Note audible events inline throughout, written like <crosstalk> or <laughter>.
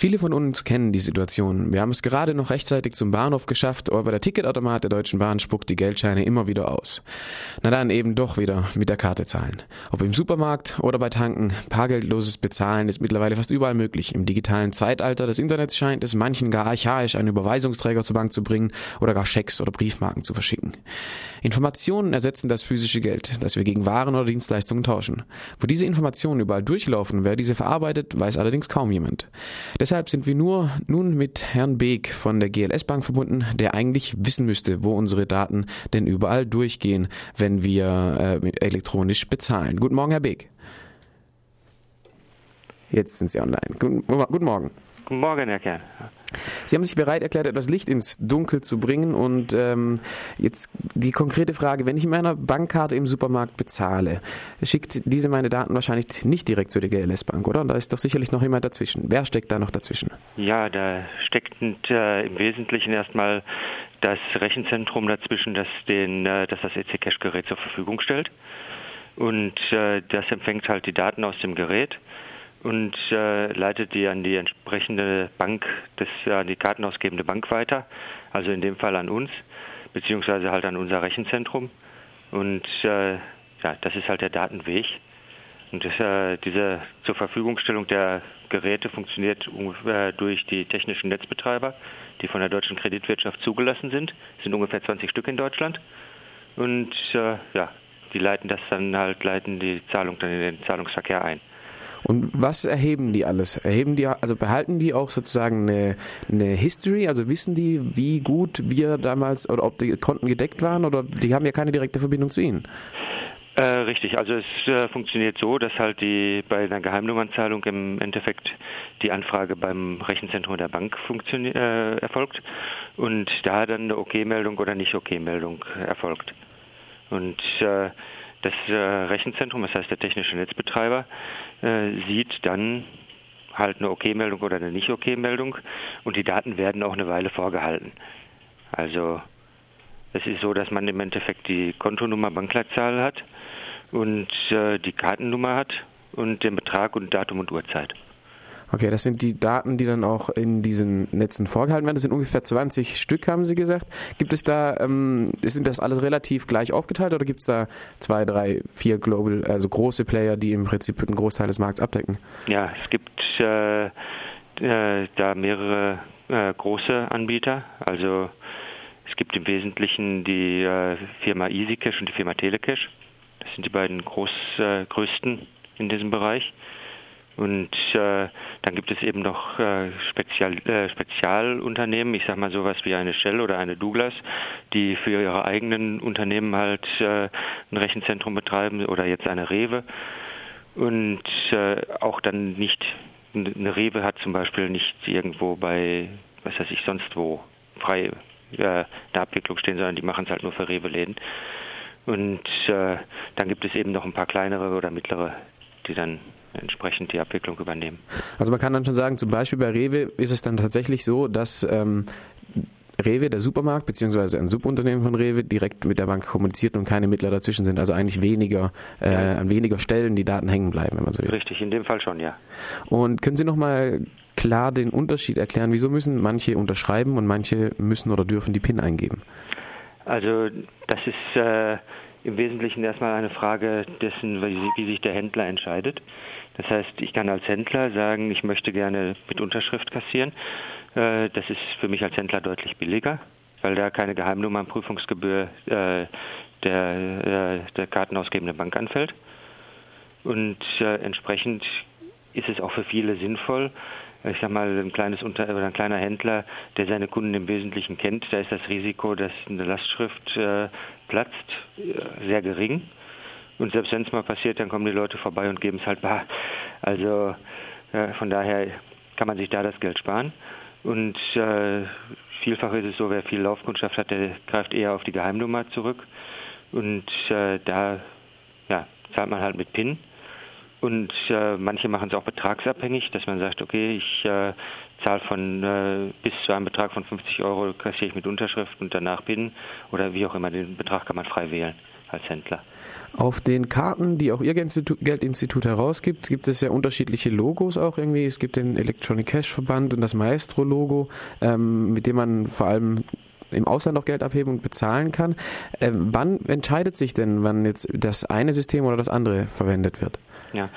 Viele von uns kennen die Situation. Wir haben es gerade noch rechtzeitig zum Bahnhof geschafft, aber der Ticketautomat der Deutschen Bahn spuckt die Geldscheine immer wieder aus. Na dann eben doch wieder mit der Karte zahlen. Ob im Supermarkt oder bei Tanken, bargeldloses Bezahlen ist mittlerweile fast überall möglich. Im digitalen Zeitalter des Internets scheint es manchen gar archaisch, einen Überweisungsträger zur Bank zu bringen oder gar Schecks oder Briefmarken zu verschicken. Informationen ersetzen das physische Geld, das wir gegen Waren oder Dienstleistungen tauschen. Wo diese Informationen überall durchlaufen, wer diese verarbeitet, weiß allerdings kaum jemand. Deshalb sind wir nur nun mit Herrn Beek von der GLS Bank verbunden, der eigentlich wissen müsste, wo unsere Daten denn überall durchgehen, wenn wir äh, elektronisch bezahlen. Guten Morgen, Herr Beek. Jetzt sind Sie online. Guten, guten Morgen. Guten Morgen, Herr Kern. Sie haben sich bereit erklärt, etwas Licht ins Dunkel zu bringen. Und ähm, jetzt die konkrete Frage, wenn ich mit meiner Bankkarte im Supermarkt bezahle, schickt diese meine Daten wahrscheinlich nicht direkt zu der GLS Bank, oder? Und da ist doch sicherlich noch jemand dazwischen. Wer steckt da noch dazwischen? Ja, da steckt äh, im Wesentlichen erstmal das Rechenzentrum dazwischen, das, den, äh, das das EC-Cache-Gerät zur Verfügung stellt. Und äh, das empfängt halt die Daten aus dem Gerät und äh, leitet die an die entsprechende Bank, das, an die kartenausgebende Bank weiter, also in dem Fall an uns, beziehungsweise halt an unser Rechenzentrum. Und äh, ja, das ist halt der Datenweg. Und das, äh, diese zur Verfügungstellung der Geräte funktioniert ungefähr durch die technischen Netzbetreiber, die von der deutschen Kreditwirtschaft zugelassen sind. Es sind ungefähr 20 Stück in Deutschland. Und äh, ja, die leiten das dann halt, leiten die Zahlung dann in den Zahlungsverkehr ein. Und was erheben die alles? Erheben die, also behalten die auch sozusagen eine, eine History? Also wissen die, wie gut wir damals oder ob die Konten gedeckt waren oder die haben ja keine direkte Verbindung zu Ihnen? Äh, richtig, also es äh, funktioniert so, dass halt die bei einer Geheimnummernzahlung im Endeffekt die Anfrage beim Rechenzentrum der Bank äh, erfolgt und da dann eine OK-Meldung oder nicht OK-Meldung erfolgt. Und äh, das äh, Rechenzentrum, das heißt der technische Netzbetreiber, äh, sieht dann halt eine OK-Meldung oder eine Nicht-OK-Meldung und die Daten werden auch eine Weile vorgehalten. Also es ist so, dass man im Endeffekt die Kontonummer, Bankleitzahl hat und äh, die Kartennummer hat und den Betrag und Datum und Uhrzeit. Okay, das sind die Daten, die dann auch in diesen Netzen vorgehalten werden. Das sind ungefähr 20 Stück, haben Sie gesagt. Gibt es da, ähm, sind das alles relativ gleich aufgeteilt oder gibt es da zwei, drei, vier Global, also große Player, die im Prinzip einen Großteil des Markts abdecken? Ja, es gibt äh, äh, da mehrere äh, große Anbieter. Also es gibt im Wesentlichen die äh, Firma EasyCash und die Firma Telecash. Das sind die beiden groß, äh, größten in diesem Bereich. Und äh, dann gibt es eben noch äh, Spezial, äh, Spezialunternehmen, ich sage mal sowas wie eine Shell oder eine Douglas, die für ihre eigenen Unternehmen halt äh, ein Rechenzentrum betreiben oder jetzt eine Rewe. Und äh, auch dann nicht, eine Rewe hat zum Beispiel nicht irgendwo bei, was weiß ich, sonst wo frei äh, eine Abwicklung stehen, sondern die machen es halt nur für Rewe-Läden. Und äh, dann gibt es eben noch ein paar kleinere oder mittlere, die dann entsprechend die Abwicklung übernehmen. Also man kann dann schon sagen, zum Beispiel bei Rewe ist es dann tatsächlich so, dass ähm, Rewe, der Supermarkt, beziehungsweise ein Subunternehmen von Rewe, direkt mit der Bank kommuniziert und keine Mittler dazwischen sind. Also eigentlich weniger, äh, an weniger Stellen die Daten hängen bleiben, wenn man so will. Richtig, in dem Fall schon, ja. Und können Sie nochmal klar den Unterschied erklären? Wieso müssen manche unterschreiben und manche müssen oder dürfen die PIN eingeben? Also das ist äh, im Wesentlichen erstmal eine Frage dessen, wie, sich der Händler entscheidet. Das heißt, ich kann als Händler sagen, ich möchte gerne mit Unterschrift kassieren. Äh, das ist für mich als Händler deutlich billiger, weil da keine Geheimnummernprüfungsgebühr äh, der, äh, der kartenausgebenden Bank anfällt. Und entsprechend ist es auch für viele sinnvoll, ich sag mal, ein kleines Unter oder ein kleiner Händler, der seine Kunden im Wesentlichen kennt, da ist das Risiko, dass eine Lastschrift äh, platzt, sehr gering. Und selbst wenn es mal passiert, dann kommen die Leute vorbei und geben es halt bar. Also äh, von daher kann man sich da das Geld sparen. Und äh, vielfach ist es so, wer viel Laufkundschaft hat, der greift eher auf die Geheimnummer zurück. Und äh, da ja, zahlt man halt mit PIN. Und äh, manche machen es auch betragsabhängig, dass man sagt, okay, ich äh, zahle von äh, bis zu einem Betrag von 50 Euro kassiere ich mit Unterschrift und danach PIN oder wie auch immer, den Betrag kann man frei wählen. als Händler. Auf den Karten, die auch Ihr Geldinstitut herausgibt, gibt es ja unterschiedliche Logos auch irgendwie. Es gibt den Electronic Cash Verband und das Maestro-Logo, ähm, mit dem man vor allem im Ausland auch Geld abheben und bezahlen kann. Ähm, wann entscheidet sich denn, wann jetzt das eine System oder das andere verwendet wird? Ja,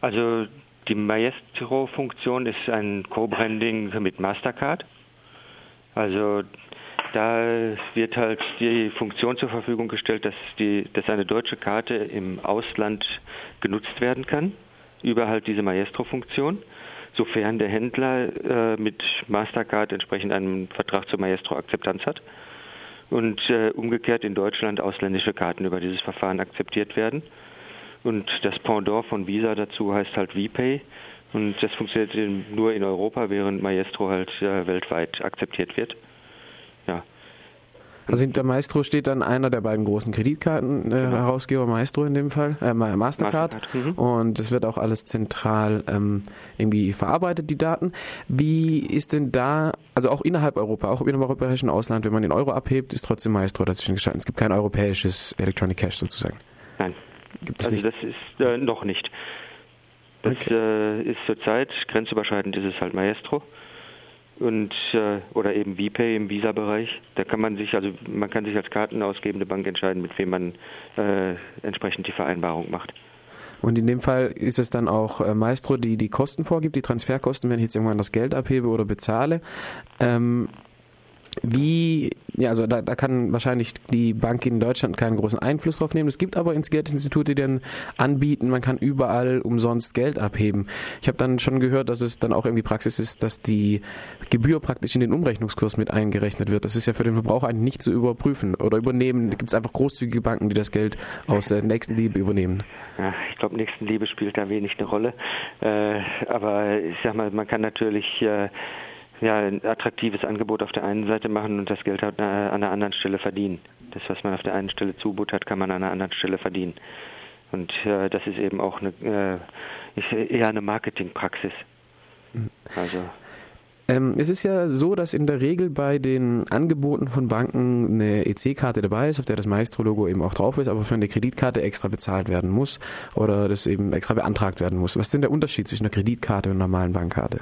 also die Maestro-Funktion ist ein Co-Branding mit Mastercard. Also da wird halt die Funktion zur Verfügung gestellt, dass, die, dass eine deutsche Karte im Ausland genutzt werden kann, über halt diese Maestro-Funktion, sofern der Händler äh, mit Mastercard entsprechend einen Vertrag zur Maestro-Akzeptanz hat und äh, umgekehrt in Deutschland ausländische Karten über dieses Verfahren akzeptiert werden. Und das Pendant von Visa dazu heißt halt VPay. Und das funktioniert nur in Europa, während Maestro halt äh, weltweit akzeptiert wird. Ja. Also hinter Maestro steht dann einer der beiden großen Kreditkartenherausgeber, äh, Maestro in dem Fall, äh, Mastercard. Mastercard mhm. Und es wird auch alles zentral ähm, irgendwie verarbeitet, die Daten. Wie ist denn da, also auch innerhalb Europa, auch im europäischen Ausland, wenn man den Euro abhebt, ist trotzdem Maestro dazwischen geschaltet. Es gibt kein europäisches Electronic Cash sozusagen. Nein. Gibt es also nicht? das ist äh, noch nicht. Das okay. äh, ist zurzeit grenzüberschreitend ist es halt Maestro und äh, oder eben VPay im Visa-Bereich. Da kann man sich also man kann sich als kartenausgebende Bank entscheiden, mit wem man äh, entsprechend die Vereinbarung macht. Und in dem Fall ist es dann auch äh, Maestro, die die Kosten vorgibt, die Transferkosten, wenn ich jetzt irgendwann das Geld abhebe oder bezahle. Ähm, wie, ja, also da, da kann wahrscheinlich die Bank in Deutschland keinen großen Einfluss drauf nehmen. Es gibt aber Geldinstitute, die dann anbieten, man kann überall umsonst Geld abheben. Ich habe dann schon gehört, dass es dann auch irgendwie Praxis ist, dass die Gebühr praktisch in den Umrechnungskurs mit eingerechnet wird. Das ist ja für den Verbraucher eigentlich nicht zu überprüfen oder übernehmen. Da gibt es einfach großzügige Banken, die das Geld aus äh, Nächstenliebe übernehmen. Ja, ich glaube, Nächstenliebe spielt da wenig eine Rolle. Äh, aber ich sag mal, man kann natürlich äh, ja, ein attraktives Angebot auf der einen Seite machen und das Geld halt an einer anderen Stelle verdienen. Das, was man auf der einen Stelle zubuttert, kann man an einer anderen Stelle verdienen. Und äh, das ist eben auch eine, äh, eher eine Marketingpraxis. Mhm. Also. Ähm, es ist ja so, dass in der Regel bei den Angeboten von Banken eine EC-Karte dabei ist, auf der das Maestro-Logo eben auch drauf ist, aber für eine Kreditkarte extra bezahlt werden muss oder das eben extra beantragt werden muss. Was ist denn der Unterschied zwischen einer Kreditkarte und einer normalen Bankkarte?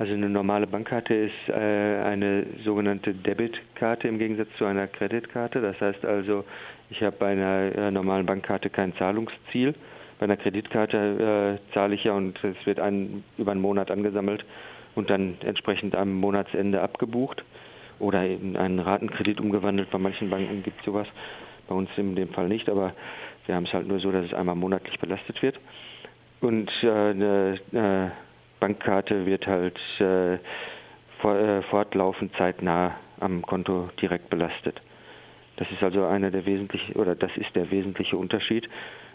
Also eine normale Bankkarte ist äh, eine sogenannte Debitkarte im Gegensatz zu einer Kreditkarte. Das heißt also, ich habe bei einer äh, normalen Bankkarte kein Zahlungsziel. Bei einer Kreditkarte äh, zahle ich ja und es wird ein, über einen Monat angesammelt und dann entsprechend am Monatsende abgebucht oder in einen Ratenkredit umgewandelt. Bei manchen Banken gibt es sowas, bei uns in dem Fall nicht, aber wir haben es halt nur so, dass es einmal monatlich belastet wird. Und äh, eine, äh, Bankkarte wird halt äh, äh, fortlaufend zeitnah am Konto direkt belastet. Das ist also einer der wesentlichen oder das ist der wesentliche Unterschied.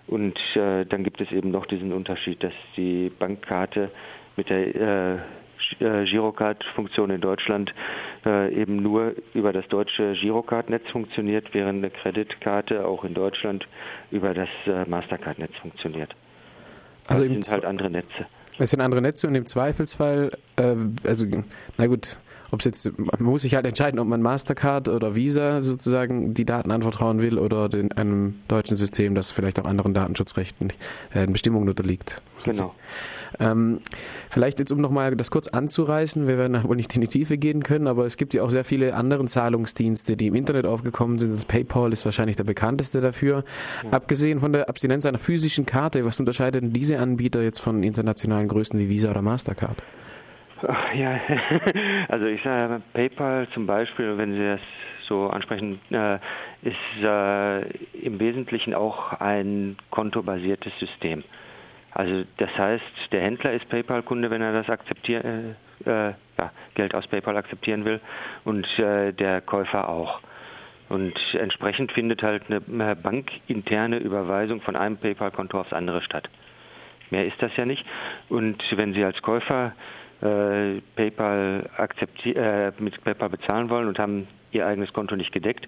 Und äh, dann gibt es eben noch diesen Unterschied, dass die Bankkarte mit der äh, äh Girocard-Funktion in Deutschland äh, eben nur über das deutsche Girocard-Netz funktioniert, während eine Kreditkarte auch in Deutschland über das äh, Mastercard-Netz funktioniert. Also das sind halt andere Netze. Es sind andere Netze und im Zweifelsfall, äh, also, na gut, ob es jetzt, man muss sich halt entscheiden, ob man Mastercard oder Visa sozusagen die Daten anvertrauen will oder den, einem deutschen System, das vielleicht auch anderen Datenschutzrechten, äh, Bestimmungen unterliegt. Genau. Ähm, vielleicht jetzt, um nochmal das kurz anzureißen, wir werden wohl nicht in die Tiefe gehen können, aber es gibt ja auch sehr viele andere Zahlungsdienste, die im Internet aufgekommen sind. Das PayPal ist wahrscheinlich der bekannteste dafür. Ja. Abgesehen von der Abstinenz einer physischen Karte, was unterscheidet denn diese Anbieter jetzt von internationalen Größen wie Visa oder Mastercard? Ja, <laughs> also ich sage PayPal zum Beispiel, wenn Sie das so ansprechen, äh, ist äh, im Wesentlichen auch ein kontobasiertes System. Also das heißt, der Händler ist PayPal-Kunde, wenn er das akzeptieren, äh, äh, ja, Geld aus PayPal akzeptieren will, und der Käufer auch. Und entsprechend findet halt eine bankinterne Überweisung von einem PayPal-Konto aufs andere statt. Mehr ist das ja nicht. Und wenn Sie als Käufer äh, PayPal äh, mit PayPal bezahlen wollen und haben ihr eigenes Konto nicht gedeckt,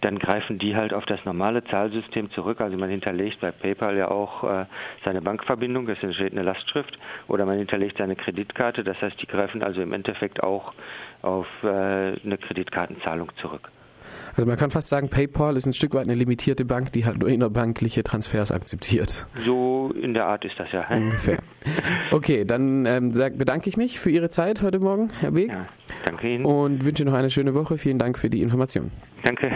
dann greifen die halt auf das normale Zahlsystem zurück. Also man hinterlegt bei PayPal ja auch äh, seine Bankverbindung, es entsteht eine Lastschrift, oder man hinterlegt seine Kreditkarte. Das heißt, die greifen also im Endeffekt auch auf äh, eine Kreditkartenzahlung zurück. Also man kann fast sagen, PayPal ist ein Stück weit eine limitierte Bank, die halt nur innerbankliche Transfers akzeptiert. So in der Art ist das ja. Ungefähr. Okay, dann ähm, bedanke ich mich für Ihre Zeit heute Morgen, Herr Weg. Ja, danke Ihnen. Und wünsche noch eine schöne Woche. Vielen Dank für die Information. Danke.